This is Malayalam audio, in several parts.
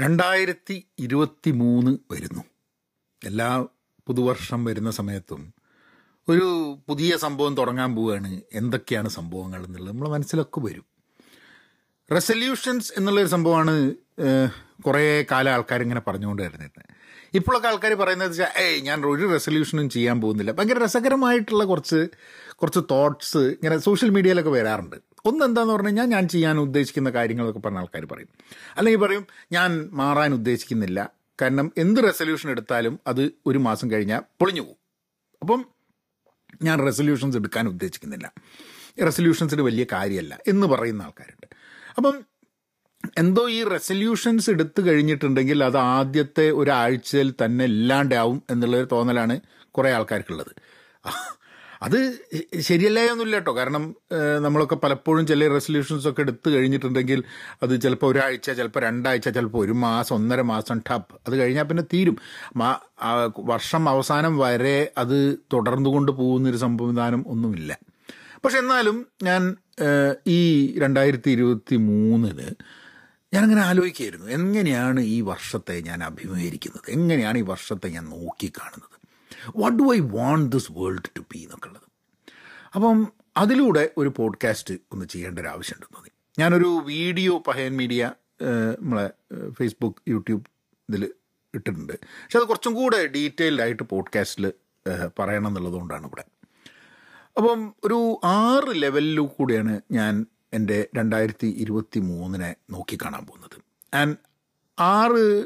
രണ്ടായിരത്തി ഇരുപത്തി മൂന്ന് വരുന്നു. എല്ലാ പുതുവർഷം വരുന്ന സമയത്തും ഒരു പുതിയ സംഭവം തുടങ്ങാൻ പോവുകയാണ്. എന്തൊക്കെയാണ് സംഭവങ്ങൾ എന്നുള്ളത് നമ്മൾ മനസ്സിലൊക്കെ വരും. റെസൊല്യൂഷൻസ് എന്നുള്ളൊരു സംഭവമാണ് കുറേ കാലം ആൾക്കാരിങ്ങനെ പറഞ്ഞുകൊണ്ട് വരുന്നത്. ഇപ്പോഴൊക്കെ ആൾക്കാർ പറയുന്നത് വെച്ചാൽ ഏയ് ഞാൻ ഒരു റെസൊല്യൂഷനും ചെയ്യാൻ പോകുന്നില്ല. ഭയങ്കര രസകരമായിട്ടുള്ള കുറച്ച് കുറച്ച് തോട്ട്സ് ഇങ്ങനെ സോഷ്യൽ മീഡിയയിലൊക്കെ വരാറുണ്ട്. ഒന്ന് എന്താന്ന് പറഞ്ഞു കഴിഞ്ഞാൽ ഞാൻ ചെയ്യാൻ ഉദ്ദേശിക്കുന്ന കാര്യങ്ങളൊക്കെ പറഞ്ഞ ആൾക്കാർ പറയും. അല്ലെങ്കിൽ പറയും ഞാൻ മാറാൻ ഉദ്ദേശിക്കുന്നില്ല. കാരണം എന്ത് റെസൊല്യൂഷൻ എടുത്താലും അത് ഒരു മാസം കഴിഞ്ഞാൽ പൊളിഞ്ഞു പോകും. അപ്പം ഞാൻ റെസൊല്യൂഷൻസ് എടുക്കാൻ ഉദ്ദേശിക്കുന്നില്ല. റെസൊല്യൂഷൻസിന് വലിയ കാര്യമല്ല എന്ന് പറയുന്ന ആൾക്കാരുണ്ട്. അപ്പം എന്തോ ഈ റെസൊല്യൂഷൻസ് എടുത്തു കഴിഞ്ഞിട്ടുണ്ടെങ്കിൽ അത് ആദ്യത്തെ ഒരാഴ്ചയിൽ തന്നെ ഇല്ലാണ്ടാവും എന്നുള്ളൊരു തോന്നലാണ് കുറേ ആൾക്കാർക്കുള്ളത്. അത് ശരിയല്ലായൊന്നുമില്ല കേട്ടോ. കാരണം നമ്മളൊക്കെ പലപ്പോഴും ചില റെസൊല്യൂഷൻസ് ഒക്കെ എടുത്തു കഴിഞ്ഞിട്ടുണ്ടെങ്കിൽ അത് ചിലപ്പോൾ ഒരാഴ്ച ചിലപ്പോൾ രണ്ടാഴ്ച ചിലപ്പോൾ ഒരു മാസം ഒന്നര മാസം ടപ്പ് അത് കഴിഞ്ഞാൽ പിന്നെ തീരും. വർഷം അവസാനം വരെ അത് തുടർന്നു തുടർന്നുകൊണ്ട് പോകുന്നൊരു സംവിധാനം ഒന്നുമില്ല. പക്ഷെ എന്നാലും ഞാൻ ഈ രണ്ടായിരത്തി ഇരുപത്തി മൂന്നിന് ഞാനങ്ങനെ ആലോചിക്കുകയായിരുന്നു എങ്ങനെയാണ് ഈ വർഷത്തെ ഞാൻ അഭിമുഖീകരിക്കുന്നത്? എങ്ങനെയാണ് ഈ വർഷത്തെ ഞാൻ നോക്കിക്കാണുന്നത്? What do I want this world to be എന്നൊക്കെ ഉള്ളത് അപ്പം അതിലൂടെ ഒരു പോഡ്കാസ്റ്റ് ഒന്ന് ചെയ്യേണ്ട ഒരു ആവശ്യമുണ്ടെന്ന് തോന്നി. ഞാനൊരു വീഡിയോ പഹയൻ മീഡിയ നമ്മളെ ഫേസ്ബുക്ക് യൂട്യൂബ് ഇതിൽ ഇട്ടിട്ടുണ്ട്. പക്ഷെ അത് കുറച്ചും കൂടെ ഡീറ്റെയിൽഡ് ആയിട്ട് പോഡ്കാസ്റ്റിൽ പറയണം എന്നുള്ളതുകൊണ്ടാണ് ഇവിടെ. അപ്പം ഒരു ആറ് ലെവലിൽ കൂടിയാണ് ഞാൻ എന്റെ രണ്ടായിരത്തി ഇരുപത്തി മൂന്നിനെ നോക്കിക്കാണാൻ പോകുന്നത്. ആൻഡ് ആറ്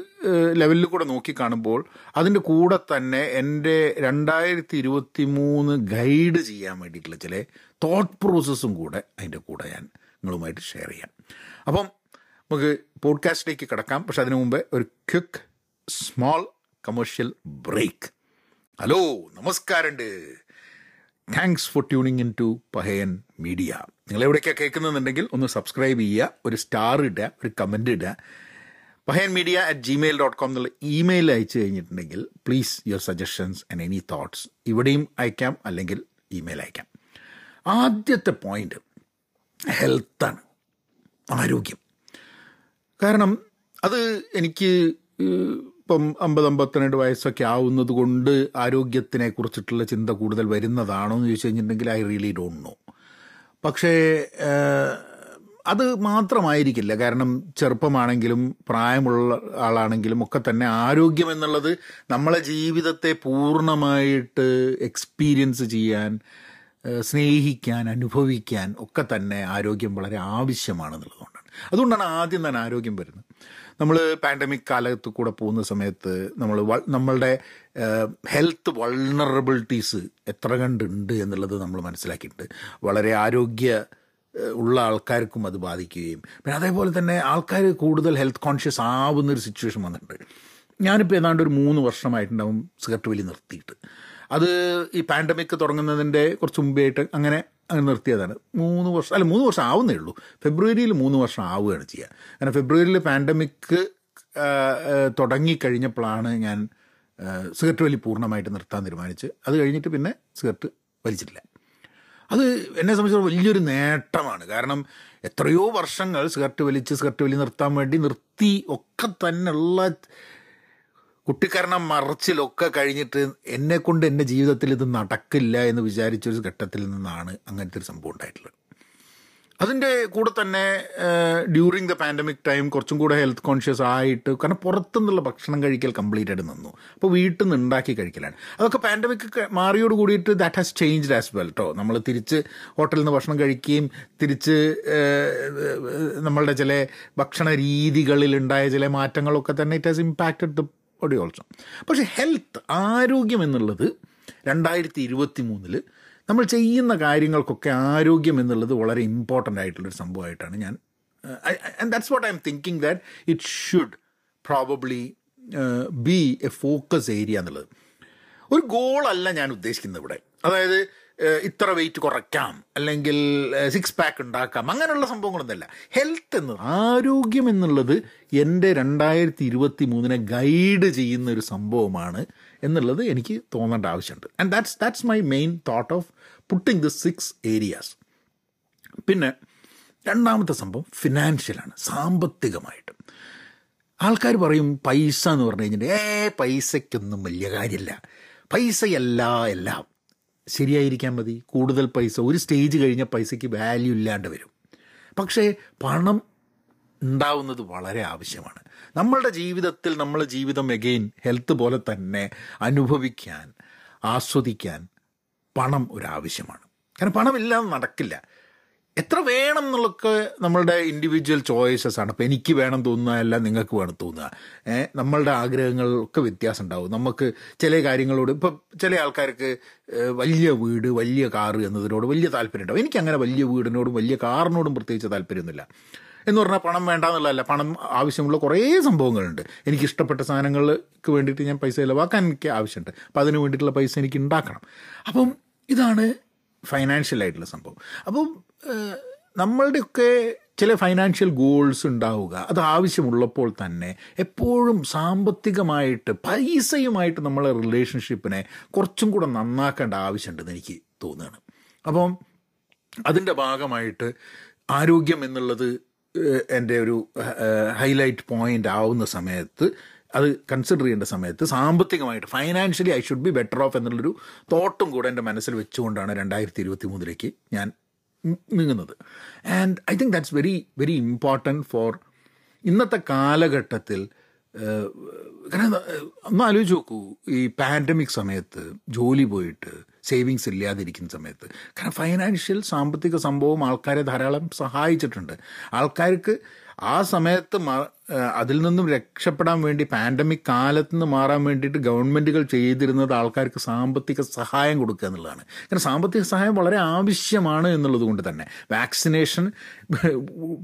ലെവലിൽ കൂടെ നോക്കിക്കാണുമ്പോൾ അതിന്റെ കൂടെ തന്നെ എന്റെ രണ്ടായിരത്തി ഇരുപത്തി മൂന്ന് ഗൈഡ് ചെയ്യാൻ വേണ്ടിയിട്ടുള്ള ചില തോട്ട് പ്രോസസ്സും കൂടെ അതിന്റെ കൂടെ ഞാൻ നിങ്ങളുമായിട്ട് ഷെയർ ചെയ്യാം. അപ്പം നമുക്ക് പോഡ്കാസ്റ്റിലേക്ക് കിടക്കാം. പക്ഷെ അതിനു മുമ്പേ ഒരു quick small commercial break hello നമസ്കാരമുണ്ട് thanks for tuning in to Pahayan media നിങ്ങൾ കേൾക്കുന്നുണ്ടെങ്കിൽ ഒന്ന് സബ്സ്ക്രൈബ് ചെയ്യുക ഒരു സ്റ്റാർ ഇടുക ഒരു കമന്റ് ഇടുക. Pahayan media at Gmail dot com എന്നുള്ള ഇമെയിൽ അയച്ചു കഴിഞ്ഞിട്ടുണ്ടെങ്കിൽ please your suggestions and any thoughts ഇവിടെയും അയക്കാം അല്ലെങ്കിൽ ഇമെയിൽ അയക്കാം. ആദ്യത്തെ പോയിന്റ് ഹെൽത്താണ് ആരോഗ്യം. കാരണം അത് എനിക്ക് ഇപ്പം അമ്പത് അമ്പത്തിരണ്ട് വയസ്സൊക്കെ ആവുന്നത് കൊണ്ട് ആരോഗ്യത്തിനെ കുറിച്ചിട്ടുള്ള ചിന്ത കൂടുതൽ വരുന്നതാണോ എന്ന് ചോദിച്ചു കഴിഞ്ഞിട്ടുണ്ടെങ്കിൽ ഐ റിയലി ഡോണ്ട് നോ പക്ഷേ അത് മാത്രമായിരിക്കില്ല. കാരണം ചെറുപ്പമാണെങ്കിലും പ്രായമുള്ള ആളാണെങ്കിലും ഒക്കെ തന്നെ ആരോഗ്യം എന്നുള്ളത് നമ്മളെ ജീവിതത്തെ പൂർണമായിട്ട് എക്സ്പീരിയൻസ് ചെയ്യാൻ സ്നേഹിക്കാൻ അനുഭവിക്കാൻ ഒക്കെ തന്നെ ആരോഗ്യം വളരെ ആവശ്യമാണെന്നുള്ളതുകൊണ്ടാണ്. അതുകൊണ്ടാണ് ആദ്യം തന്നെ ആരോഗ്യം വരുന്നത്. നമ്മൾ പാൻഡമിക് കാലത്ത് കൂടെ പോകുന്ന സമയത്ത് നമ്മൾ നമ്മളുടെ ഹെൽത്ത് വൾണറബിലിറ്റീസ് എത്ര കണ്ടുണ്ട് എന്നുള്ളത് നമ്മൾ മനസ്സിലാക്കിയിട്ടുണ്ട്. വളരെ ആരോഗ്യ ഉള്ള ആൾക്കാർക്കും അത് ബാധിക്കുകയും. പിന്നെ അതേപോലെ തന്നെ ആൾക്കാർ കൂടുതൽ ഹെൽത്ത് കോൺഷ്യസ് ആവുന്നൊരു സിറ്റുവേഷൻ വന്നിട്ടുണ്ട്. ഞാനിപ്പോൾ ഏതാണ്ട് ഒരു മൂന്ന് വർഷമായിട്ടുണ്ടാവും സിഗരറ്റ് വലി നിർത്തിയിട്ട്. അത് ഈ പാൻഡമിക് തുടങ്ങുന്നതിന്റെ കുറച്ച് മുമ്പായിട്ട് അങ്ങനെ അങ്ങനെ നിർത്തിയതാണ്. മൂന്ന് വർഷം അല്ല മൂന്ന് വർഷം ആവുന്നേ ഉള്ളൂ. ഫെബ്രുവരിയിൽ മൂന്ന് വർഷം ആവുകയാണ് ചെയ്യുക കാരണം ഫെബ്രുവരിയിൽ പാൻഡമിക് തുടങ്ങിക്കഴിഞ്ഞപ്പോഴാണ് ഞാൻ സിഗരറ്റ് വലി പൂർണമായിട്ട് നിർത്താൻ തീരുമാനിച്ച്. അത് കഴിഞ്ഞിട്ട് പിന്നെ സിഗരറ്റ് വലിച്ചിട്ടില്ല. അത് എന്നെ സംബന്ധിച്ചിടത്തോളം വലിയൊരു നേട്ടമാണ്. കാരണം എത്രയോ വർഷങ്ങൾ സ്കർട്ട് വലിച്ച് സ്കർട്ട് വലി നിർത്താൻ വേണ്ടി നിർത്തി ഒക്കെ തന്നെയുള്ള കുട്ടിക്കാരണം മറച്ചിലൊക്കെ കഴിഞ്ഞിട്ട് എന്നെക്കൊണ്ട് എന്റെ ജീവിതത്തിൽ ഇത് നടക്കില്ല എന്ന് വിചാരിച്ചൊരു ഘട്ടത്തിൽ നിന്നാണ് അങ്ങനത്തെ ഒരു സംഭവം ഉണ്ടായിട്ടുള്ളത്. അതിന്റെ കൂടെ തന്നെ ഡ്യൂറിങ് ദ പാൻഡമിക് ടൈം കുറച്ചും കൂടെ ഹെൽത്ത് കോൺഷ്യസ് ആയിട്ട് കാരണം പുറത്തുനിന്നുള്ള ഭക്ഷണം കഴിക്കൽ കംപ്ലീറ്റ് ആയിട്ട് നിന്നു. അപ്പോൾ വീട്ടിൽ നിന്ന് ഉണ്ടാക്കി കഴിക്കലാണ്. അതൊക്കെ പാൻഡമിക് മാറിയോട് കൂടിയിട്ട് that has changed as well കേട്ടോ നമ്മൾ തിരിച്ച് ഹോട്ടലിൽ നിന്ന് ഭക്ഷണം കഴിക്കുകയും തിരിച്ച് നമ്മളുടെ ചില ഭക്ഷണ രീതികളിൽ ഉണ്ടായ ചില മാറ്റങ്ങളൊക്കെ തന്നെ it has impacted the body also പക്ഷേ ഹെൽത്ത് ആരോഗ്യം എന്നുള്ളത് രണ്ടായിരത്തി ഇരുപത്തി മൂന്നിൽ നമ്മൾ ചെയ്യുന്ന കാര്യങ്ങൾക്കൊക്കെ ആരോഗ്യം എന്നുള്ളത് വളരെ ഇമ്പോർട്ടന്റ് ആയിട്ടുള്ളൊരു സംഭവമായിട്ടാണ് ഞാൻ and that's what I am thinking that it should probably be a focus area എന്നുള്ളത്. ഒരു ഗോളല്ല ഞാൻ ഉദ്ദേശിക്കുന്നത് ഇവിടെ. അതായത് ഇത്ര വെയിറ്റ് കുറയ്ക്കാം അല്ലെങ്കിൽ സിക്സ് പാക്ക് ഉണ്ടാക്കാം അങ്ങനെയുള്ള സംഭവങ്ങളൊന്നുമല്ല. ഹെൽത്ത് എന്നത് ആരോഗ്യം എന്നുള്ളത് എന്റെ രണ്ടായിരത്തി ഇരുപത്തി മൂന്നിനെ ഗൈഡ് ചെയ്യുന്ന ഒരു സംഭവമാണ് എന്നുള്ളത് എനിക്ക് തോന്നേണ്ട ആവശ്യമുണ്ട്. And that's that's my main thought of putting the six areas പിന്നെ രണ്ടാമത്തെ സംഭവം ഫിനാൻഷ്യലാണ് സാമ്പത്തികമായിട്ട്. ആൾക്കാർ പറയും പൈസ എന്ന് പറഞ്ഞു കഴിഞ്ഞിട്ടുണ്ടെങ്കിൽ ഏ പൈസയ്ക്കൊന്നും വലിയ കാര്യമില്ല. പൈസയല്ല എല്ലാം. ശരിയായിരിക്കാൻ മതി. കൂടുതൽ പൈസ ഒരു സ്റ്റേജ് കഴിഞ്ഞ പൈസയ്ക്ക് വാല്യൂ ഇല്ലാണ്ട് വരും. പക്ഷേ പണം ഉണ്ടാവുന്നത് വളരെ ആവശ്യമാണ്. നമ്മളുടെ ജീവിതത്തിൽ നമ്മളെ ജീവിതം എഗെയിൻ ഹെൽത്ത് പോലെ തന്നെ അനുഭവിക്കാൻ ആസ്വദിക്കാൻ പണം ഒരാവശ്യമാണ്. കാരണം പണമില്ലാതെ നടക്കില്ല. എത്ര വേണം എന്നുള്ളൊക്കെ നമ്മളുടെ ഇൻഡിവിജ്വൽ ചോയ്സസ് ആണ്. അപ്പോൾ എനിക്ക് വേണം തോന്നുക അല്ല നിങ്ങൾക്ക് വേണം തോന്നുക. നമ്മളുടെ ആഗ്രഹങ്ങളൊക്കെ വ്യത്യാസം ഉണ്ടാവും. നമുക്ക് ചില കാര്യങ്ങളോട് ഇപ്പം ചില ആൾക്കാർക്ക് വലിയ വീട് വലിയ കാറ് എന്നതിനോട് വലിയ താല്പര്യം ഉണ്ടാവും. എനിക്കങ്ങനെ വലിയ വീടിനോടും വലിയ കാറിനോടും പ്രത്യേകിച്ച് താല്പര്യമൊന്നുമില്ല. എന്ന് പറഞ്ഞാൽ പണം വേണ്ട എന്നുള്ളതല്ല പണം ആവശ്യമുള്ള കുറേ സംഭവങ്ങളുണ്ട്. എനിക്ക് ഇഷ്ടപ്പെട്ട സാധനങ്ങൾക്ക് വേണ്ടിയിട്ട് ഞാൻ പൈസ ചിലവാക്കാൻ എനിക്ക് ആവശ്യമുണ്ട്. അപ്പം അതിന് വേണ്ടിയിട്ടുള്ള പൈസ എനിക്ക് ഉണ്ടാക്കണം. അപ്പം ഇതാണ് ഫൈനാൻഷ്യൽ ആയിട്ടുള്ള സംഭവം. അപ്പം നമ്മളുടെയൊക്കെ ചില ഫൈനാൻഷ്യൽ ഗോൾസ് ഉണ്ടാവുക അത് ആവശ്യമുള്ളപ്പോൾ തന്നെ എപ്പോഴും സാമ്പത്തികമായിട്ട് പൈസയുമായിട്ട് നമ്മളെ റിലേഷൻഷിപ്പിനെ കുറച്ചും കൂടെ നന്നാക്കേണ്ട ആവശ്യമുണ്ടെന്ന് എനിക്ക് തോന്നുകയാണ്. അപ്പം അതിന്റെ ഭാഗമായിട്ട് ആരോഗ്യം എന്നുള്ളത് എന്റെ ഒരു ഹൈലൈറ്റ് പോയിന്റ് ആവുന്ന സമയത്ത് അത് കൺസിഡർ ചെയ്യേണ്ട സമയത്ത് സാമ്പത്തികമായിട്ട് financially I should be better off എന്നുള്ളൊരു തോട്ടും കൂടെ എന്റെ മനസ്സിൽ വെച്ചുകൊണ്ടാണ് രണ്ടായിരത്തി ഇരുപത്തി മൂന്നിലേക്ക് ഞാൻ നീങ്ങുന്നത്. And I think that's very very important for ഇന്നത്തെ കാലഘട്ടത്തിൽ കാരണം ഒന്ന് ആലോചിച്ച് നോക്കൂ. ഈ പാൻഡമിക് സമയത്ത് ജോലി പോയിട്ട് സേവിങ്സ് ഇല്ലാതിരിക്കുന്ന സമയത്ത്. കാരണം ഫൈനാൻഷ്യൽ സാമ്പത്തിക സംഭവം ആൾക്കാരെ ധാരാളം സഹായിച്ചിട്ടുണ്ട്. ആൾക്കാർക്ക് ആ സമയത്ത് അതിൽ നിന്നും രക്ഷപ്പെടാൻ വേണ്ടി പാൻഡമിക് കാലത്ത് നിന്ന് മാറാൻ വേണ്ടിയിട്ട് ഗവൺമെന്റുകൾ ചെയ്തിരുന്നത് ആൾക്കാർക്ക് സാമ്പത്തിക സഹായം കൊടുക്കുക എന്നുള്ളതാണ്. കാരണം സാമ്പത്തിക സഹായം വളരെ ആവശ്യമാണ് എന്നുള്ളത് കൊണ്ട് തന്നെ. വാക്സിനേഷൻ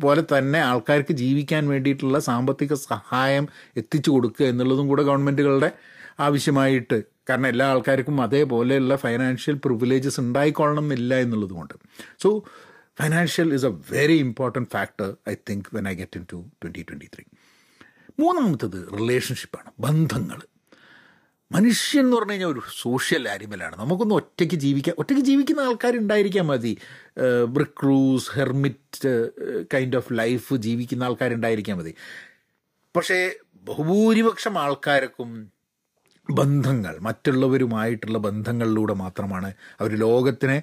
പോലെ തന്നെ ആൾക്കാർക്ക് ജീവിക്കാൻ വേണ്ടിയിട്ടുള്ള സാമ്പത്തിക സഹായം എത്തിച്ചു കൊടുക്കുക എന്നുള്ളതും കൂടെ ഗവൺമെന്റുകളുടെ ആവശ്യമായിട്ട് കാരണം എല്ലാ ആൾക്കാർക്കും അതേപോലെയുള്ള ഫൈനാൻഷ്യൽ പ്രിവിലേജസ് ഉണ്ടായിക്കൊള്ളണം എന്നില്ല എന്നുള്ളത് കൊണ്ട്. So financial is a very important factor I think when I get into twenty twenty three മൂന്നാമത്തത് റിലേഷൻഷിപ്പാണ് ബന്ധങ്ങൾ മനുഷ്യൻ എന്ന് പറഞ്ഞു കഴിഞ്ഞാൽ ഒരു സോഷ്യൽ ആനിമലാണ് നമുക്കൊന്ന് ഒറ്റയ്ക്ക് ജീവിക്കാൻ ഒറ്റയ്ക്ക് ജീവിക്കുന്ന ആൾക്കാരുണ്ടായിരിക്കാൻ മതി. ബ്രിക്രൂസ് ഹെർമിറ്റ് കൈൻഡ് ഓഫ് ലൈഫ് ജീവിക്കുന്ന ആൾക്കാരുണ്ടായിരിക്കാൻ മതി. പക്ഷേ ബഹുഭൂരിപക്ഷം ആൾക്കാർക്കും ബന്ധങ്ങൾ മറ്റുള്ളവരുമായിട്ടുള്ള ബന്ധങ്ങളിലൂടെ മാത്രമാണ് അവർ ലോകത്തിനെ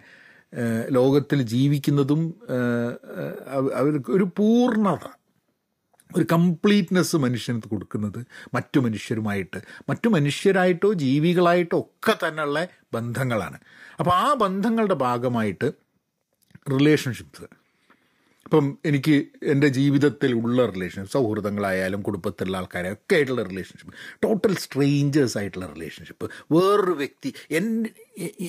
ലോകത്തിൽ ജീവിക്കുന്നതും അവർക്ക് ഒരു പൂർണത ഒരു കംപ്ലീറ്റ്നെസ് മനുഷ്യന് കൊടുക്കുന്നത് മറ്റു മനുഷ്യരുമായിട്ട് മറ്റു മനുഷ്യരായിട്ടോ ജീവികളായിട്ടോ ഒക്കെ തന്നെയുള്ള ബന്ധങ്ങളാണ്. അപ്പോൾ ആ ബന്ധങ്ങളുടെ ഭാഗമായിട്ട് റിലേഷൻഷിപ്സ് ഇപ്പം എനിക്ക് എന്റെ ജീവിതത്തിൽ ഉള്ള റിലേഷൻഷിപ്പ് സൗഹൃദങ്ങളായാലും കുടുംബത്തിലുള്ള ആൾക്കാരെ ഒക്കെ ആയിട്ടുള്ള റിലേഷൻഷിപ്പ് ടോട്ടൽ സ്ട്രേഞ്ചേഴ്സ് ആയിട്ടുള്ള റിലേഷൻഷിപ്പ് വേറൊരു വ്യക്തി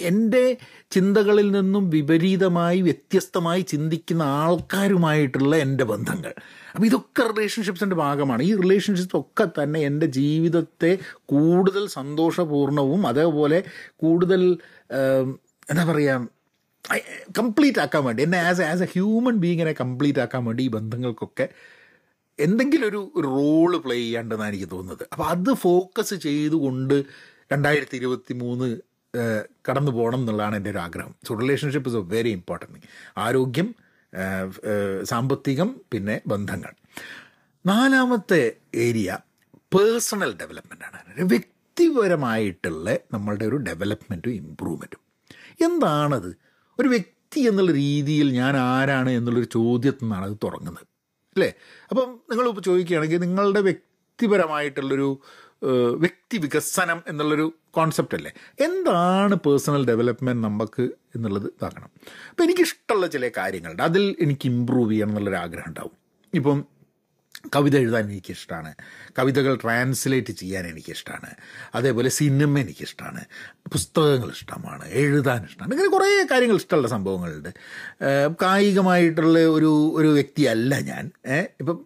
എന്റെ ചിന്തകളിൽ നിന്നും വിപരീതമായി വ്യത്യസ്തമായി ചിന്തിക്കുന്ന ആൾക്കാരുമായിട്ടുള്ള എന്റെ ബന്ധങ്ങൾ. അപ്പോൾ ഇതൊക്കെ റിലേഷൻഷിപ്സിന്റെ ഭാഗമാണ്. ഈ റിലേഷൻഷിപ്പ് ഒക്കെ തന്നെ എന്റെ ജീവിതത്തെ കൂടുതൽ സന്തോഷപൂർണവും അതേപോലെ കൂടുതൽ എന്താ പറയുക കംപ്ലീറ്റ് ആക്കാൻ വേണ്ടി എന്നെ ആസ് ആസ് എ ഹ്യൂമൻ ബീങ്ങിനെ കംപ്ലീറ്റ് ആക്കാൻ വേണ്ടി ഈ ബന്ധങ്ങൾക്കൊക്കെ എന്തെങ്കിലും ഒരു റോൾ പ്ലേ ചെയ്യാണ്ടെന്നാണ് എനിക്ക് തോന്നുന്നത്. അപ്പോൾ അത് ഫോക്കസ് ചെയ്തുകൊണ്ട് രണ്ടായിരത്തി ഇരുപത്തി മൂന്ന് കടന്നു പോകണം എന്നുള്ളതാണ് എന്റെ ഒരു ആഗ്രഹം. So relationship is a very important ആരോഗ്യം സാമ്പത്തികം പിന്നെ ബന്ധങ്ങൾ. നാലാമത്തെ ഏരിയ പേഴ്സണൽ ഡെവലപ്മെന്റ് ആണ്. വ്യക്തിപരമായിട്ടുള്ള നമ്മളുടെ ഒരു ഡെവലപ്മെന്റും ഇമ്പ്രൂവ്മെന്റും എന്താണത്? ഒരു വ്യക്തി എന്നുള്ള രീതിയിൽ ഞാൻ ആരാണ് എന്നുള്ളൊരു ചോദ്യത്തിൽ നിന്നാണ് അത് തുടങ്ങുന്നത്. അല്ലേ? അപ്പം നിങ്ങളിപ്പോൾ ചോദിക്കുകയാണെങ്കിൽ നിങ്ങളുടെ വ്യക്തിപരമായിട്ടുള്ളൊരു വ്യക്തി വികസനം എന്നുള്ളൊരു കോൺസെപ്റ്റ് അല്ലേ? എന്താണ് പേഴ്സണൽ ഡെവലപ്മെന്റ് നമുക്ക് എന്നുള്ളത് ഇതാക്കണം. അപ്പോൾ എനിക്കിഷ്ടമുള്ള ചില കാര്യങ്ങളുണ്ട്. അതിൽ എനിക്ക് ഇമ്പ്രൂവ് ചെയ്യണം എന്നുള്ളൊരു ആഗ്രഹം ഉണ്ടാവും. ഇപ്പം കവിത എഴുതാൻ എനിക്കിഷ്ടമാണ് കവിതകൾ ട്രാൻസ്ലേറ്റ് ചെയ്യാൻ എനിക്കിഷ്ടമാണ് അതേപോലെ സിനിമ എനിക്കിഷ്ടമാണ് പുസ്തകങ്ങൾ ഇഷ്ടമാണ്. എഴുതാൻ ഇഷ്ടമാണ് ഇങ്ങനെ കുറേ കാര്യങ്ങൾ ഇഷ്ടമുള്ള സംഭവങ്ങളുണ്ട്. കായികമായിട്ടുള്ള ഒരു ഒരു വ്യക്തിയല്ല ഞാൻ. ഇപ്പം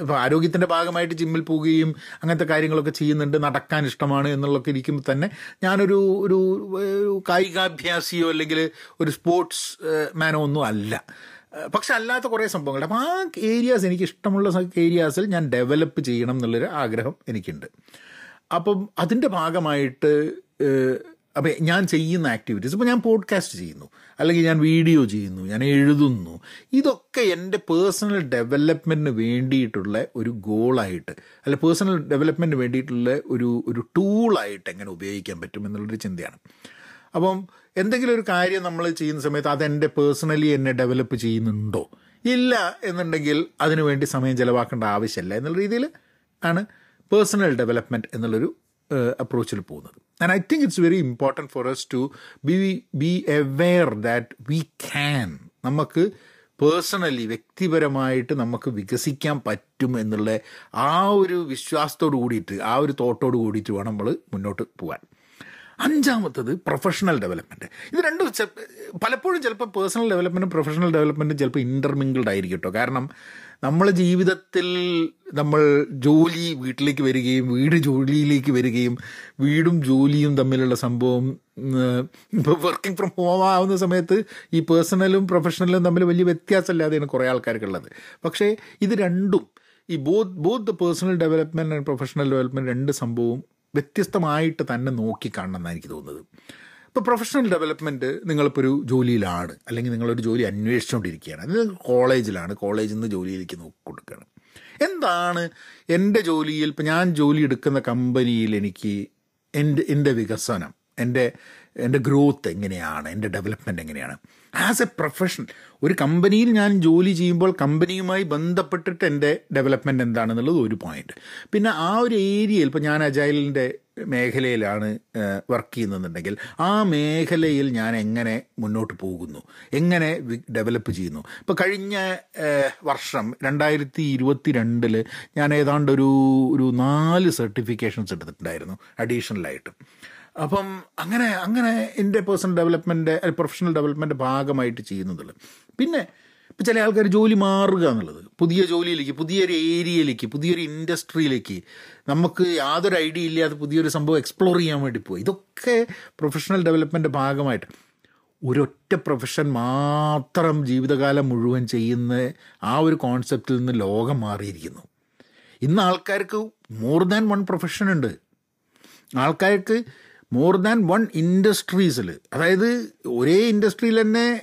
ഇപ്പം ആരോഗ്യത്തിന്റെ ഭാഗമായിട്ട് ജിമ്മിൽ പോവുകയും അങ്ങനത്തെ കാര്യങ്ങളൊക്കെ ചെയ്യുന്നുണ്ട്. നടക്കാൻ ഇഷ്ടമാണ് എന്നുള്ളൊക്കെ ഇരിക്കുമ്പോൾ തന്നെ ഞാനൊരു ഒരു കായികാഭ്യാസിയോ അല്ലെങ്കിൽ ഒരു സ്പോർട്സ് മാനോ ഒന്നും അല്ല. പക്ഷെ അല്ലാത്ത കുറേ സംഭവങ്ങളുണ്ട്. അപ്പോൾ ആ ഏരിയാസ് എനിക്ക് ഇഷ്ടമുള്ള ഏരിയാസിൽ ഞാൻ ഡെവലപ്പ് ചെയ്യണം എന്നുള്ളൊരു ആഗ്രഹം എനിക്കുണ്ട്. അപ്പം അതിന്റെ ഭാഗമായിട്ട് അപ്പം അപ്പോൾ ഞാൻ ചെയ്യുന്ന ആക്ടിവിറ്റീസ് ഇപ്പോൾ ഞാൻ പോഡ്കാസ്റ്റ് ചെയ്യുന്നു. അല്ലെങ്കിൽ ഞാൻ വീഡിയോ ചെയ്യുന്നു ഞാൻ എഴുതുന്നു. ഇതൊക്കെ എന്റെ പേഴ്സണൽ ഡെവലപ്മെന്റിന് വേണ്ടിയിട്ടുള്ള ഒരു ഗോളായിട്ട് അല്ലെ പേഴ്സണൽ ഡെവലപ്മെന്റിന് വേണ്ടിയിട്ടുള്ള ഒരു ഒരു ടൂളായിട്ട് എങ്ങനെ ഉപയോഗിക്കാൻ പറ്റും എന്നുള്ളൊരു ചിന്തയാണ്. അപ്പം എന്തെങ്കിലും ഒരു കാര്യം നമ്മൾ ചെയ്യുന്ന സമയത്ത് അതെന്റെ പേഴ്സണലി എന്നെ ഡെവലപ്പ് ചെയ്യുന്നുണ്ടോ? ഇല്ല എന്നുണ്ടെങ്കിൽ അതിനു വേണ്ടി സമയം ചിലവാക്കേണ്ട ആവശ്യമില്ല എന്നുള്ള രീതിയിൽ ആണ് പേഴ്സണൽ ഡെവലപ്മെന്റ് എന്നുള്ളൊരു അപ്രോച്ചിൽ പോകുന്നത്. And I think it's very important for us to be be aware that we can നമുക്ക് പേഴ്സണലി വ്യക്തിപരമായിട്ട് നമുക്ക് വികസിക്കാൻ പറ്റും എന്നുള്ള ആ ഒരു വിശ്വാസത്തോട് കൂടിയിട്ട് ആ ഒരു തോട്ടോട് കൂടിയിട്ട് വേണം നമ്മൾ മുന്നോട്ട് പോകാൻ അഞ്ചാമത്തത് പ്രൊഫഷണൽ ഡെവലപ്മെന്റ് ഇത് രണ്ടും പലപ്പോഴും ചിലപ്പോൾ പേഴ്സണൽ ഡെവലപ്മെന്റും പ്രൊഫഷണൽ ഡെവലപ്മെന്റും ചിലപ്പോൾ ഇന്റർമിങ്കിൾഡ് ആയിരിക്കും കേട്ടോ കാരണം നമ്മൾ ജീവിതത്തിൽ നമ്മൾ ജോലി വീട്ടിലേക്ക് വരികയും വീട് ജോലിയിലേക്ക് വരികയും വീടും ജോലിയും തമ്മിലുള്ള സംഭവം ഇപ്പോൾ വർക്കിംഗ് ഫ്രം ഹോം ആവുന്ന സമയത്ത് ഈ പേഴ്സണലും പ്രൊഫഷണലും തമ്മിൽ വലിയ വ്യത്യാസമില്ലാതെയാണ് കുറേ ആൾക്കാർക്കുള്ളത് പക്ഷേ ഇത് രണ്ടും ഈ both both the personal development and professional development രണ്ട് സംഭവവും വ്യത്യസ്തമായിട്ട് തന്നെ നോക്കി കാണണം എന്നാണ് എനിക്ക് തോന്നുന്നത്. ഇപ്പോൾ പ്രൊഫഷണൽ ഡെവലപ്മെന്റ് നിങ്ങളിപ്പോൾ ഒരു ജോലിയിലാണ് അല്ലെങ്കിൽ നിങ്ങളൊരു ജോലി അന്വേഷിച്ചുകൊണ്ടിരിക്കുകയാണ് അത് കോളേജിലാണ് കോളേജിൽ നിന്ന് ജോലിയിലേക്ക് നോക്കി കൊടുക്കുകയാണ് എന്താണ് എന്റെ ജോലിയിൽ ഇപ്പം ഞാൻ ജോലി എടുക്കുന്ന കമ്പനിയിൽ എനിക്ക് എന്റെ എന്റെ വികസനം എന്റെ എന്റെ ഗ്രോത്ത് എങ്ങനെയാണ് എന്റെ ഡെവലപ്മെന്റ് എങ്ങനെയാണ്? ആസ് എ പ്രൊഫഷണൽ ഒരു കമ്പനിയിൽ ഞാൻ ജോലി ചെയ്യുമ്പോൾ കമ്പനിയുമായി ബന്ധപ്പെട്ടിട്ട് എന്റെ ഡെവലപ്മെന്റ് എന്താണെന്നുള്ളത് ഒരു പോയിന്റ് പിന്നെ ആ ഒരു ഏരിയയിൽ ഇപ്പോൾ ഞാൻ അജൈലിന്റെ മേഖലയിലാണ് വർക്ക് ചെയ്യുന്നതെന്നുണ്ടെങ്കിൽ ആ മേഖലയിൽ ഞാൻ എങ്ങനെ മുന്നോട്ട് പോകുന്നു? എങ്ങനെ ഡെവലപ്പ് ചെയ്യുന്നു? ഇപ്പോൾ കഴിഞ്ഞ വർഷം രണ്ടായിരത്തി ഇരുപത്തി രണ്ടിൽ ഞാൻ ഏതാണ്ട് ഒരു ഒരു നാല് സർട്ടിഫിക്കേഷൻസ് എടുത്തിട്ടുണ്ടായിരുന്നു അഡീഷണലായിട്ട് അപ്പം അങ്ങനെ അങ്ങനെ എന്റെ പേഴ്സണൽ ഡെവലപ്മെന്റ് പ്രൊഫഷണൽ ഡെവലപ്മെന്റ് ഭാഗമായിട്ട് ചെയ്യുന്നതുള്ളത് പിന്നെ ഇപ്പം ചില ആൾക്കാർ ജോലി മാറുക എന്നുള്ളത് പുതിയ ജോലിയിലേക്ക് പുതിയൊരു ഏരിയയിലേക്ക് പുതിയൊരു ഇൻഡസ്ട്രിയിലേക്ക് നമുക്ക് യാതൊരു ഐഡിയ ഇല്ലാതെ പുതിയൊരു സംഭവം എക്സ്പ്ലോർ ചെയ്യാൻ വേണ്ടി പോയി ഇതൊക്കെ പ്രൊഫഷണൽ ഡെവലപ്മെന്റ് ഭാഗമായിട്ട്. ഒരൊറ്റ പ്രൊഫഷൻ മാത്രം ജീവിതകാലം മുഴുവൻ ചെയ്യുന്ന ആ ഒരു കോൺസെപ്റ്റിൽ നിന്ന് ലോകം മാറിയിരിക്കുന്നു. ഇന്ന് ആൾക്കാർക്ക് മോർ ദാൻ വൺ പ്രൊഫഷൻ ഉണ്ട്. ആൾക്കാർക്ക് മോർ ദാൻ വൺ ഇൻഡസ്ട്രീസിൽ അതായത് ഒരേ ഇൻഡസ്ട്രിയിൽ തന്നെ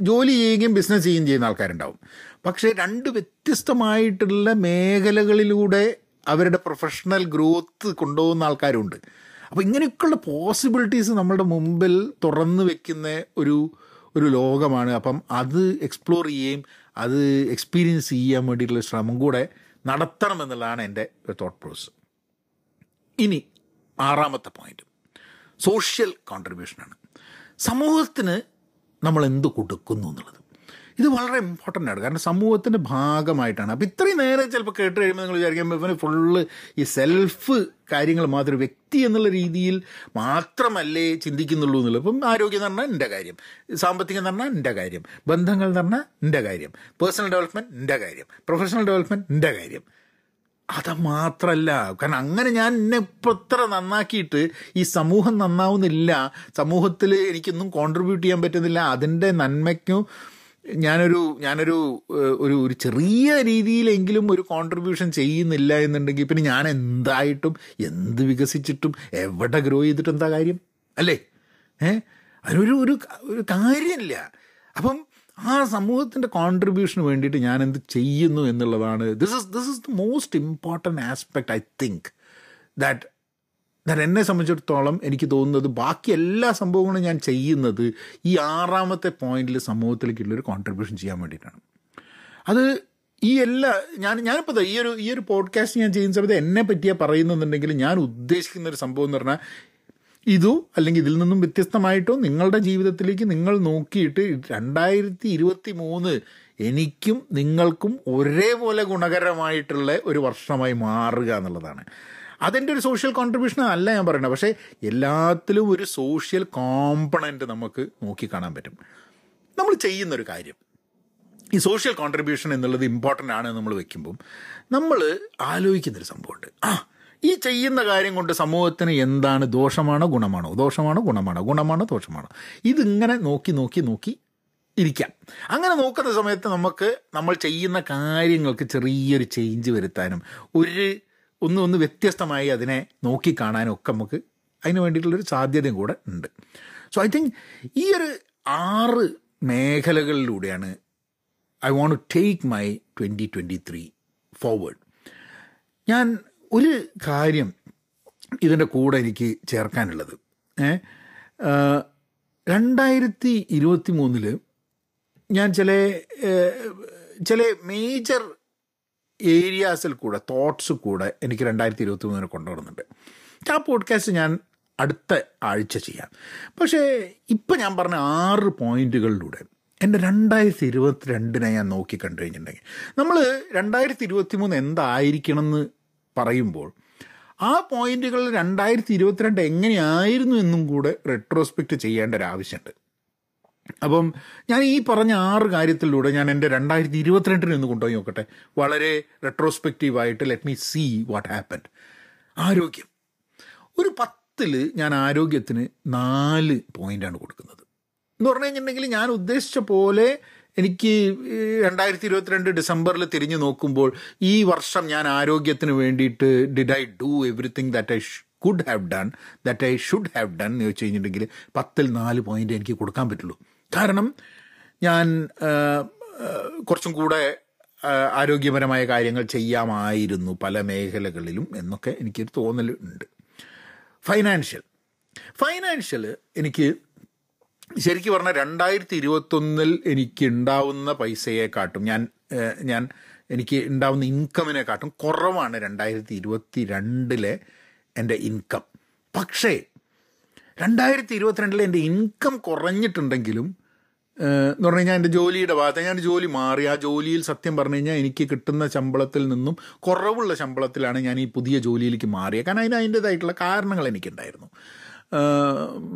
ജോലി ചെയ്യുകയും ബിസിനസ് ചെയ്യുകയും ചെയ്യുന്ന ആൾക്കാരുണ്ടാവും. പക്ഷേ രണ്ട് വ്യത്യസ്തമായിട്ടുള്ള മേഖലകളിലൂടെ അവരുടെ പ്രൊഫഷണൽ ഗ്രോത്ത് കൊണ്ടുപോകുന്ന ആൾക്കാരുണ്ട്. അപ്പോൾ ഇങ്ങനെയൊക്കെയുള്ള പോസിബിലിറ്റീസ് നമ്മുടെ മുമ്പിൽ തുറന്നു വെക്കുന്ന ഒരു ഒരു ലോകമാണ്. അപ്പം അത് എക്സ്പ്ലോർ ചെയ്യുകയും അത് എക്സ്പീരിയൻസ് ചെയ്യാൻ വേണ്ടിയിട്ടുള്ള ശ്രമം കൂടെ നടത്തണമെന്നുള്ളതാണ് എന്റെ തോട്ട് പ്രോസസ് ഇനി ആറാമത്തെ പോയിന്റ് സോഷ്യൽ കോൺട്രിബ്യൂഷനാണ് സമൂഹത്തിന് നമ്മൾ എന്ത് കൊടുക്കുന്നു എന്നുള്ളത്. ഇത് വളരെ ഇമ്പോർട്ടന്റ് ആണ്. കാരണം സമൂഹത്തിന്റെ ഭാഗമായിട്ടാണ്. അപ്പോൾ ഇത്രയും നേരെ ചിലപ്പോൾ കേട്ട് കഴിയുമ്പോൾ നിങ്ങൾ വിചാരിക്കുമ്പോൾ ഇവന് ഫുള്ള് ഈ സെൽഫ് കാര്യങ്ങൾ മാത്രം വ്യക്തി എന്നുള്ള രീതിയിൽ മാത്രമല്ലേ ചിന്തിക്കുന്നുള്ളൂ എന്നുള്ളത്. ഇപ്പം ആരോഗ്യം എന്ന് പറഞ്ഞാൽ എന്റെ കാര്യം. സാമ്പത്തികം എന്ന് പറഞ്ഞാൽ എന്റെ കാര്യം. ബന്ധങ്ങൾ എന്ന് പറഞ്ഞാൽ എന്റെ കാര്യം. പേഴ്സണൽ ഡെവലപ്മെന്റ് എന്റെ കാര്യം. പ്രൊഫഷണൽ ഡെവലപ്മെന്റ് എന്റെ കാര്യം. അത് മാത്രല്ല കാരണം അങ്ങനെ ഞാൻ എന്നെ ഇപ്പം ഇത്ര നന്നാക്കിയിട്ട് ഈ സമൂഹം നന്നാവുന്നില്ല. സമൂഹത്തിൽ എനിക്കൊന്നും കോൺട്രിബ്യൂട്ട് ചെയ്യാൻ പറ്റുന്നില്ല. അതിന്റെ നന്മയ്ക്കും ഞാനൊരു ഞാനൊരു ഒരു ഒരു ചെറിയ രീതിയിലെങ്കിലും ഒരു കോൺട്രിബ്യൂഷൻ ചെയ്യുന്നില്ല എന്നുണ്ടെങ്കിൽ പിന്നെ ഞാൻ എന്തായിട്ടും എന്ത് വികസിച്ചിട്ടും എവിടെ ഗ്രോ ചെയ്തിട്ടും എന്താ കാര്യം? അല്ലേ? ഏ? അതിനൊരു ഒരു കാര്യമില്ല. അപ്പം ആ സമൂഹത്തിന്റെ കോൺട്രിബ്യൂഷന് വേണ്ടിയിട്ട് ഞാൻ എന്ത് ചെയ്യുന്നു എന്നുള്ളതാണ്. This is this is the most important aspect I think that that എന്നെ സംബന്ധിച്ചിടത്തോളം എനിക്ക് തോന്നുന്നത് ബാക്കി എല്ലാ സംഭവങ്ങളും ഞാൻ ചെയ്യുന്നത് ഈ ആറാമത്തെ പോയിന്റിൽ സമൂഹത്തിലേക്കുള്ളൊരു കോൺട്രിബ്യൂഷൻ ചെയ്യാൻ വേണ്ടിയിട്ടാണ്. അത് ഈ എല്ലാ ഞാൻ ഞാനിപ്പോൾ ഈ ഒരു ഈ ഒരു പോഡ്കാസ്റ്റ് ഞാൻ ചെയ്യുന്ന സമയത്ത് എന്നെ പറ്റിയാ പറയുന്നുണ്ടെങ്കിൽ ഞാൻ ഉദ്ദേശിക്കുന്ന ഒരു സംഭവം എന്ന് പറഞ്ഞാൽ ഇതോ അല്ലെങ്കിൽ ഇതിൽ നിന്നും വ്യത്യസ്തമായിട്ടോ നിങ്ങളുടെ ജീവിതത്തിലേക്ക് നിങ്ങൾ നോക്കിയിട്ട് രണ്ടായിരത്തി ഇരുപത്തി മൂന്ന് എനിക്കും നിങ്ങൾക്കും ഒരേപോലെ ഗുണകരമായിട്ടുള്ള ഒരു വർഷമായി മാറുക എന്നുള്ളതാണ്. അതിന്റെ ഒരു സോഷ്യൽ കോൺട്രിബ്യൂഷൻ അല്ല ഞാൻ പറയുന്നത്. പക്ഷേ എല്ലാത്തിലും ഒരു സോഷ്യൽ കോമ്പണന്റ് നമുക്ക് നോക്കി കാണാൻ പറ്റും. നമ്മൾ ചെയ്യുന്നൊരു കാര്യം. ഈ സോഷ്യൽ കോൺട്രിബ്യൂഷൻ എന്നുള്ളത് ഇമ്പോർട്ടന്റ് ആണ് നമ്മൾ വെക്കുമ്പം നമ്മൾ ആലോചിക്കുന്നൊരു സംഭവമുണ്ട്. ആ ഈ ചെയ്യുന്ന കാര്യം കൊണ്ട് സമൂഹത്തിന് എന്താണ് ദോഷമാണോ ഗുണമാണോ? ദോഷമാണോ ഗുണമാണോ? ഗുണമാണോ ദോഷമാണോ? ഇതിങ്ങനെ നോക്കി നോക്കി നോക്കി ഇരിക്കാം. അങ്ങനെ നോക്കുന്ന സമയത്ത് നമുക്ക് നമ്മൾ ചെയ്യുന്ന കാര്യങ്ങൾക്ക് ചെറിയൊരു ചേഞ്ച് വരുത്താനും ഒരു ഒന്ന് ഒന്ന് വ്യത്യസ്തമായി അതിനെ നോക്കിക്കാണാനും ഒക്കെ നമുക്ക് അതിന് വേണ്ടിയിട്ടുള്ളൊരു സാധ്യതയും കൂടെ ഉണ്ട്. സോ ഐ തിങ്ക് ഈ ഒരു ആറ് മേഖലകളിലൂടെയാണ് I want to take my twenty twenty three forward ഞാൻ ഒരു കാര്യം ഇതിന്റെ കൂടെ എനിക്ക് ചേർക്കാനുള്ളത്. രണ്ടായിരത്തി ഇരുപത്തി മൂന്നിൽ ഞാൻ ചില ചില മേജർ ഏരിയാസിൽ കൂടെ തോട്ട്സ് കൂടെ എനിക്ക് രണ്ടായിരത്തി ഇരുപത്തി മൂന്നിന് കൊണ്ടുവരുന്നുണ്ട്. ആ പോഡ്കാസ്റ്റ് ഞാൻ അടുത്ത ആഴ്ച ചെയ്യാം. പക്ഷേ ഇപ്പം ഞാൻ പറഞ്ഞ ആറ് പോയിന്റുകളിലൂടെ എന്റെ രണ്ടായിരത്തി ഇരുപത്തിരണ്ടിനെ ഞാൻ നോക്കി കണ്ടു കഴിഞ്ഞിട്ടുണ്ടെങ്കിൽ നമ്മൾ രണ്ടായിരത്തി ഇരുപത്തി മൂന്ന് എന്തായിരിക്കണം പറയുമ്പോൾ ആ പോയിന്റുകൾ രണ്ടായിരത്തി ഇരുപത്തിരണ്ട് എങ്ങനെയായിരുന്നു എന്നും കൂടെ റെട്രോസ്പെക്റ്റ് ചെയ്യേണ്ട ഒരു ആവശ്യമുണ്ട്. അപ്പം ഞാൻ ഈ പറഞ്ഞ ആറ് കാര്യത്തിലൂടെ ഞാൻ എന്റെ രണ്ടായിരത്തി ഇരുപത്തിരണ്ടിന് ഒന്ന് കൊണ്ടുപോയി നോക്കട്ടെ. വളരെ റെട്രോസ്പെക്റ്റീവായിട്ട് let me see what happen ആരോഗ്യം. ഒരു പത്തിൽ ഞാൻ ആരോഗ്യത്തിന് നാല് പോയിന്റാണ് കൊടുക്കുന്നത്. എന്ന് പറഞ്ഞു കഴിഞ്ഞിട്ടുണ്ടെങ്കിൽ ഞാൻ ഉദ്ദേശിച്ച പോലെ എനിക്ക് രണ്ടായിരത്തി ഇരുപത്തിരണ്ട് ഡിസംബറിൽ തിരിഞ്ഞു നോക്കുമ്പോൾ ഈ വർഷം ഞാൻ ആരോഗ്യത്തിന് വേണ്ടിയിട്ട് did I do everything that I could have done that I should have done എന്ന് ചോദിച്ചു കഴിഞ്ഞിട്ടുണ്ടെങ്കിൽ പത്തിൽ നാല് പോയിന്റ് എനിക്ക് കൊടുക്കാൻ പറ്റുള്ളൂ. കാരണം ഞാൻ കുറച്ചും കൂടെ ആരോഗ്യപരമായ കാര്യങ്ങൾ ചെയ്യാമായിരുന്നു പല മേഖലകളിലും എന്നൊക്കെ എനിക്കൊരു തോന്നൽ ഉണ്ട് ഫൈനാൻഷ്യൽ ഫൈനാൻഷ്യൽ എനിക്ക് ശരിക്കും പറഞ്ഞാൽ രണ്ടായിരത്തി ഇരുപത്തൊന്നിൽ എനിക്ക് ഉണ്ടാവുന്ന പൈസയെക്കാട്ടും ഞാൻ ഞാൻ എനിക്ക് ഉണ്ടാവുന്ന ഇൻകമിനെക്കാട്ടും കുറവാണ് രണ്ടായിരത്തി ഇരുപത്തി രണ്ടിലെ എന്റെ ഇൻകം പക്ഷേ രണ്ടായിരത്തി ഇരുപത്തിരണ്ടിലെ എന്റെ ഇൻകം കുറഞ്ഞിട്ടുണ്ടെങ്കിലും എന്ന് പറഞ്ഞു കഴിഞ്ഞാൽ എന്റെ ജോലിയുടെ ഭാഗത്ത് ഞാൻ ജോലി മാറി. ആ ജോലിയിൽ സത്യം പറഞ്ഞു കഴിഞ്ഞാൽ എനിക്ക് കിട്ടുന്ന ശമ്പളത്തിൽ നിന്നും കുറവുള്ള ശമ്പളത്തിലാണ് ഞാൻ ഈ പുതിയ ജോലിയിലേക്ക് മാറിയത്. കാരണം അതിന് അതിന്റെതായിട്ടുള്ള കാരണങ്ങൾ എനിക്കുണ്ടായിരുന്നു.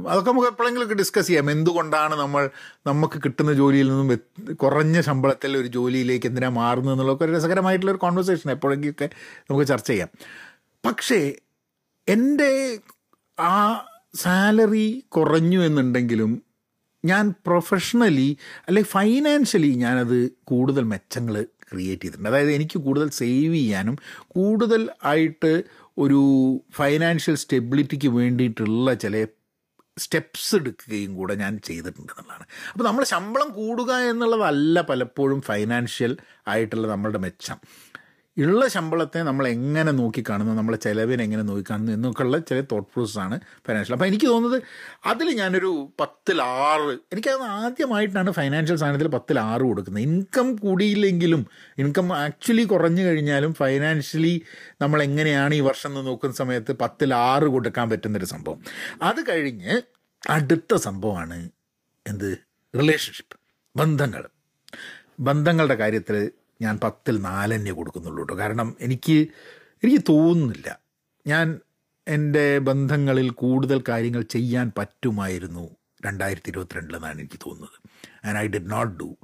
അതൊക്കെ നമുക്ക് എപ്പോഴെങ്കിലുമൊക്കെ ഡിസ്കസ് ചെയ്യാം. എന്തുകൊണ്ടാണ് നമ്മൾ നമുക്ക് കിട്ടുന്ന ജോലിയിൽ നിന്നും കുറഞ്ഞ ശമ്പളത്തിൽ ഒരു ജോലിയിലേക്ക് എന്തിനാണ് മാറുന്നത് എന്നുള്ളതൊക്കെ ഒരു രസകരമായിട്ടുള്ള ഒരു കോൺവെർസേഷൻ എപ്പോഴെങ്കിലൊക്കെ നമുക്ക് ചർച്ച ചെയ്യാം. പക്ഷേ എന്റെ ആ സാലറി കുറഞ്ഞു എന്നുണ്ടെങ്കിലും ഞാൻ പ്രൊഫഷണലി അല്ലെ ഫൈനാൻഷ്യലി ഞാനത് കൂടുതൽ മെച്ചങ്ങൾ ക്രിയേറ്റ് ചെയ്തിട്ടുണ്ട്. അതായത് എനിക്ക് കൂടുതൽ സേവ് ചെയ്യാനും കൂടുതൽ ആയിട്ട് ഒരു ഫൈനാൻഷ്യൽ സ്റ്റെബിലിറ്റിക്ക് വേണ്ടിയിട്ടുള്ള ചില സ്റ്റെപ്സ് എടുക്കുകയും കൂടെ ഞാൻ ചെയ്തിട്ടുണ്ട് എന്നുള്ളതാണ്. അപ്പോൾ നമ്മൾ ശമ്പളം കൂടുക എന്നുള്ളതല്ല പലപ്പോഴും ഫൈനാൻഷ്യൽ ആയിട്ടുള്ള നമ്മളുടെ മെച്ചം. ഉള്ള ശമ്പളത്തെ നമ്മൾ എങ്ങനെ നോക്കിക്കാണുന്നു നമ്മളെ ചിലവിനെ എങ്ങനെ നോക്കിക്കാണുന്നു എന്നൊക്കെയുള്ള ചില തോട്ട് പ്രോസസ്സാണ് ഫൈനാൻഷ്യൽ അപ്പോൾ എനിക്ക് തോന്നുന്നത് അതിൽ ഞാനൊരു പത്തിൽ ആറ് എനിക്കത് ആദ്യമായിട്ടാണ് ഫൈനാൻഷ്യൽ സാധനത്തിൽ പത്തിൽ ആറ് കൊടുക്കുന്നത്. ഇൻകം കൂടിയില്ലെങ്കിലും ഇൻകം ആക്ച്വലി കുറഞ്ഞു കഴിഞ്ഞാലും ഫൈനാൻഷ്യലി നമ്മൾ എങ്ങനെയാണ് ഈ വർഷം എന്ന് നോക്കുന്ന സമയത്ത് പത്തിൽ ആറ് കൊടുക്കാൻ പറ്റുന്നൊരു സംഭവം. അത് കഴിഞ്ഞ് അടുത്ത സംഭവമാണ് എന്ത്? റിലേഷൻഷിപ്പ് ബന്ധങ്ങൾ. ബന്ധങ്ങളുടെ കാര്യത്തിൽ ഞാൻ പത്തിൽ നാലന്നെ കൊടുക്കുന്നുള്ളൂ കേട്ടോ കാരണം എനിക്ക് എനിക്ക് തോന്നുന്നില്ല. ഞാൻ എന്റെ ബന്ധങ്ങളിൽ കൂടുതൽ കാര്യങ്ങൾ ചെയ്യാൻ പറ്റുമായിരുന്നു രണ്ടായിരത്തി ഇരുപത്തിരണ്ടിലെന്നാണ് എനിക്ക് തോന്നുന്നത്. And I did not do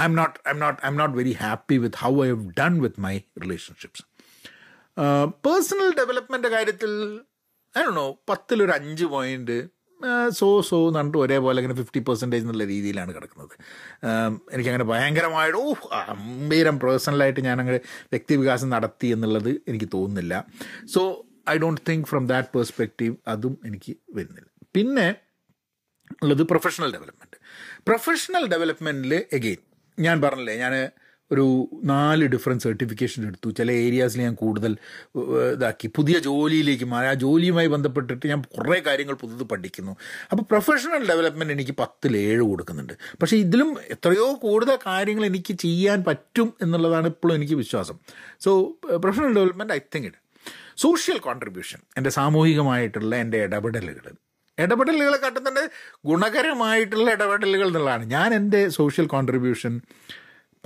I am not I am not I am not very happy with how I have done with my relationships personal development കാര്യത്തിൽ ആണോ പത്തിലൊരു അഞ്ച് പോയിന്റ് സോ സോ നണ്ട് ഒരേപോലെ അങ്ങനെ ഫിഫ്റ്റി പെർസെന്റേജ് എന്നുള്ള രീതിയിലാണ് കിടക്കുന്നത്. എനിക്കങ്ങനെ ഭയങ്കരമായിട്ട് ഓ അമ്പീരം പേഴ്സണലായിട്ട് ഞാനങ്ങനെ വ്യക്തിവികാസം നടത്തി എന്നുള്ളത് എനിക്ക് തോന്നുന്നില്ല. So I don't think from that perspective അതും എനിക്ക് വരുന്നില്ല. പിന്നെ ഉള്ളത് പ്രൊഫഷണൽ ഡെവലപ്മെന്റ് പ്രൊഫഷണൽ ഡെവലപ്മെന്റിൽ എഗെയിൻ ഞാൻ പറഞ്ഞില്ലേ ഞാൻ ഒരു നാല് ഡിഫറെന്റ് സർട്ടിഫിക്കേഷൻ എടുത്തു. ചില ഏരിയാസിൽ ഞാൻ കൂടുതൽ ഇതാക്കി. പുതിയ ജോലിയിലേക്ക് മാറി ആ ജോലിയുമായി ബന്ധപ്പെട്ടിട്ട് ഞാൻ കുറേ കാര്യങ്ങൾ പുതുത് പഠിക്കുന്നു. അപ്പോൾ പ്രൊഫഷണൽ ഡെവലപ്മെന്റ് എനിക്ക് പത്തിൽ ഏഴ് കൊടുക്കുന്നുണ്ട്. പക്ഷേ ഇതിലും എത്രയോ കൂടുതൽ കാര്യങ്ങൾ എനിക്ക് ചെയ്യാൻ പറ്റും എന്നുള്ളതാണ് ഇപ്പോഴും എനിക്ക് വിശ്വാസം. So professional development I think it social contribution എന്റെ സാമൂഹികമായിട്ടുള്ള എന്റെ ഇടപെടലുകൾ ഇടപെടലുകളെ കാട്ടുന്നുണ്ട് ഗുണകരമായിട്ടുള്ള ഇടപെടലുകൾ എന്നുള്ളതാണ്. ഞാൻ എന്റെ സോഷ്യൽ കോൺട്രിബ്യൂഷൻ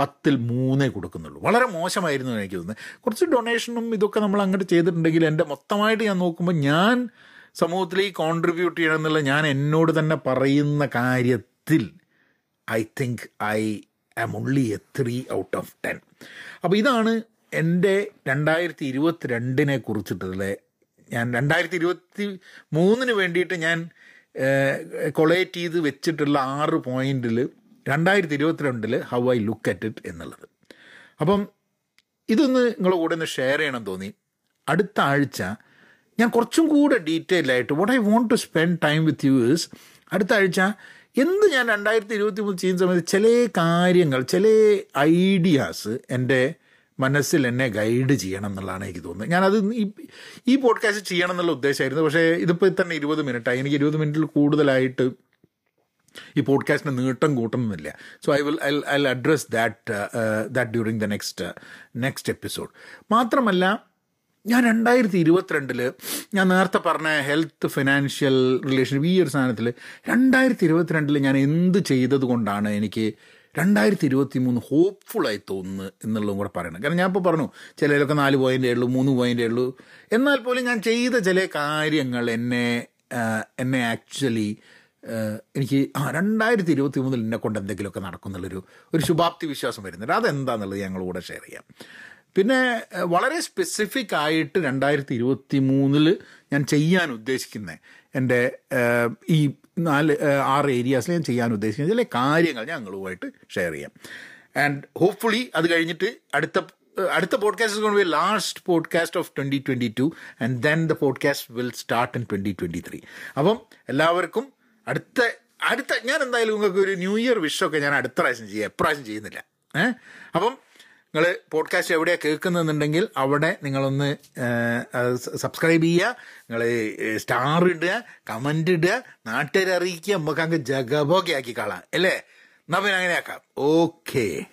പത്തിൽ മൂന്നേ കൊടുക്കുന്നുള്ളൂ. വളരെ മോശമായിരുന്നു എനിക്ക് തോന്നുന്നത്. കുറച്ച് ഡൊണേഷനും ഇതൊക്കെ നമ്മൾ അങ്ങോട്ട് ചെയ്തിട്ടുണ്ടെങ്കിൽ എന്റെ മൊത്തമായിട്ട് ഞാൻ നോക്കുമ്പോൾ ഞാൻ സമൂഹത്തിൽ ഈ കോൺട്രിബ്യൂട്ട് ചെയ്യണം എന്നുള്ള ഞാൻ എന്നോട് തന്നെ പറയുന്ന കാര്യത്തിൽ I think I am only a three out of ten അപ്പോൾ ഇതാണ് എന്റെ രണ്ടായിരത്തി ഇരുപത്തി രണ്ടിനെ കുറിച്ചിട്ടുള്ള ഞാൻ രണ്ടായിരത്തി ഇരുപത്തി മൂന്നിന് വേണ്ടിയിട്ട് ഞാൻ കൊളേറ്റ് ചെയ്ത് വെച്ചിട്ടുള്ള ആറ് പോയിന്റിൽ രണ്ടായിരത്തി ഇരുപത്തിരണ്ടിൽ how I look at it എന്നുള്ളത്. അപ്പം ഇതൊന്ന് നിങ്ങളുടെ കൂടെ ഒന്ന് ഷെയർ ചെയ്യണം തോന്നി. അടുത്ത ആഴ്ച ഞാൻ കുറച്ചും കൂടെ ഡീറ്റെയിൽ ആയിട്ട് what I want to spend time with you അടുത്ത ആഴ്ച എന്ത് ഞാൻ രണ്ടായിരത്തി ഇരുപത്തി മൂന്ന് ചെയ്യുന്ന സമയത്ത് ചില കാര്യങ്ങൾ ചില ഐഡിയാസ് എന്റെ മനസ്സിൽ എന്നെ ഗൈഡ് ചെയ്യണം എന്നുള്ളതാണ് എനിക്ക് തോന്നുന്നത്. ഞാനത് ഈ ഈ പോഡ്കാസ്റ്റ് ചെയ്യണം എന്നുള്ള ഉദ്ദേശമായിരുന്നു. പക്ഷേ ഇതിപ്പോൾ തന്നെ ഇരുപത് മിനിറ്റായി എനിക്ക് ഇരുപത് മിനിറ്റിൽ കൂടുതലായിട്ട് ഈ പോഡ്കാസ്റ്റിന് നീട്ടം കൂട്ടുന്നില്ല so I will I I address that that during the next next episode മാത്രമല്ല ഞാൻ രണ്ടായിരത്തി ഇരുപത്തിരണ്ടിൽ ഞാൻ നേരത്തെ പറഞ്ഞ ഹെൽത്ത് ഫിനാൻഷ്യൽ റിലേഷൻ ഈ ഒരു സാധനത്തിൽ രണ്ടായിരത്തി ഇരുപത്തിരണ്ടിൽ ഞാൻ എന്ത് ചെയ്തത് കൊണ്ടാണ് എനിക്ക് രണ്ടായിരത്തി ഇരുപത്തി മൂന്ന് ഹോപ്പ്ഫുള്ളായി തോന്നുന്നു എന്നുള്ളതും കൂടെ പറയണം. കാരണം ഞാൻ ഇപ്പോൾ പറഞ്ഞു ചിലരൊക്കെ നാല് പോയിന്റേ ഉള്ളൂ മൂന്ന് പോയിന്റേ ഉള്ളൂ. എന്നാൽ പോലും ഞാൻ ചെയ്ത ചില കാര്യങ്ങൾ എന്നെ എന്നെ ആക്ച്വലി എനിക്ക് ആ രണ്ടായിരത്തി ഇരുപത്തി മൂന്നിൽ എന്നെ കൊണ്ട് എന്തെങ്കിലുമൊക്കെ നടക്കുന്നുള്ളൊരു ഒരു ശുഭാപ്തി വിശ്വാസം വരുന്നുണ്ട്. അതെന്താണെന്നുള്ളത് ഞങ്ങളൂടെ ഷെയർ ചെയ്യാം. പിന്നെ വളരെ സ്പെസിഫിക് ആയിട്ട് രണ്ടായിരത്തി ഇരുപത്തി മൂന്നിൽ ഞാൻ ചെയ്യാൻ ഉദ്ദേശിക്കുന്ന എന്റെ ഈ നാല് ആറ് ഏരിയാസിൽ ഞാൻ ചെയ്യാൻ ഉദ്ദേശിക്കുന്ന ചില കാര്യങ്ങൾ ഞങ്ങളുമായിട്ട് ഷെയർ ചെയ്യാം. ആൻഡ് ഹോപ്പ്ഫുള്ളി അത് കഴിഞ്ഞിട്ട് അടുത്ത അടുത്ത പോഡ്കാസ്റ്റ് കൊണ്ട് be last podcast of twenty twenty two and then the podcast will start in twenty twenty three അപ്പം എല്ലാവർക്കും അടുത്ത അടുത്ത ഞാൻ എന്തായാലും നിങ്ങൾക്ക് ഒരു ന്യൂ ഇയർ വിഷൊക്കെ ഞാൻ അടുത്ത പ്രാവശ്യം ചെയ്യാം. എപ്രാവശ്യം ചെയ്യുന്നില്ല. ഏഹ് അപ്പം നിങ്ങൾ പോഡ്കാസ്റ്റ് എവിടെയാണ് കേൾക്കുന്നുണ്ടെങ്കിൽ അവിടെ നിങ്ങളൊന്ന് സബ്സ്ക്രൈബ് ചെയ്യുക. നിങ്ങൾ സ്റ്റാർ ഇടുക കമന്റ് ഇടുക നാട്ടുകാരെ അറിയിക്കുക നമുക്ക് അങ്ങ് ജഗബോക്കെ ആക്കി കാണാം. അല്ലേ? എന്നാൽ പിന്നെ അങ്ങനെ ആക്കാം ഓക്കേ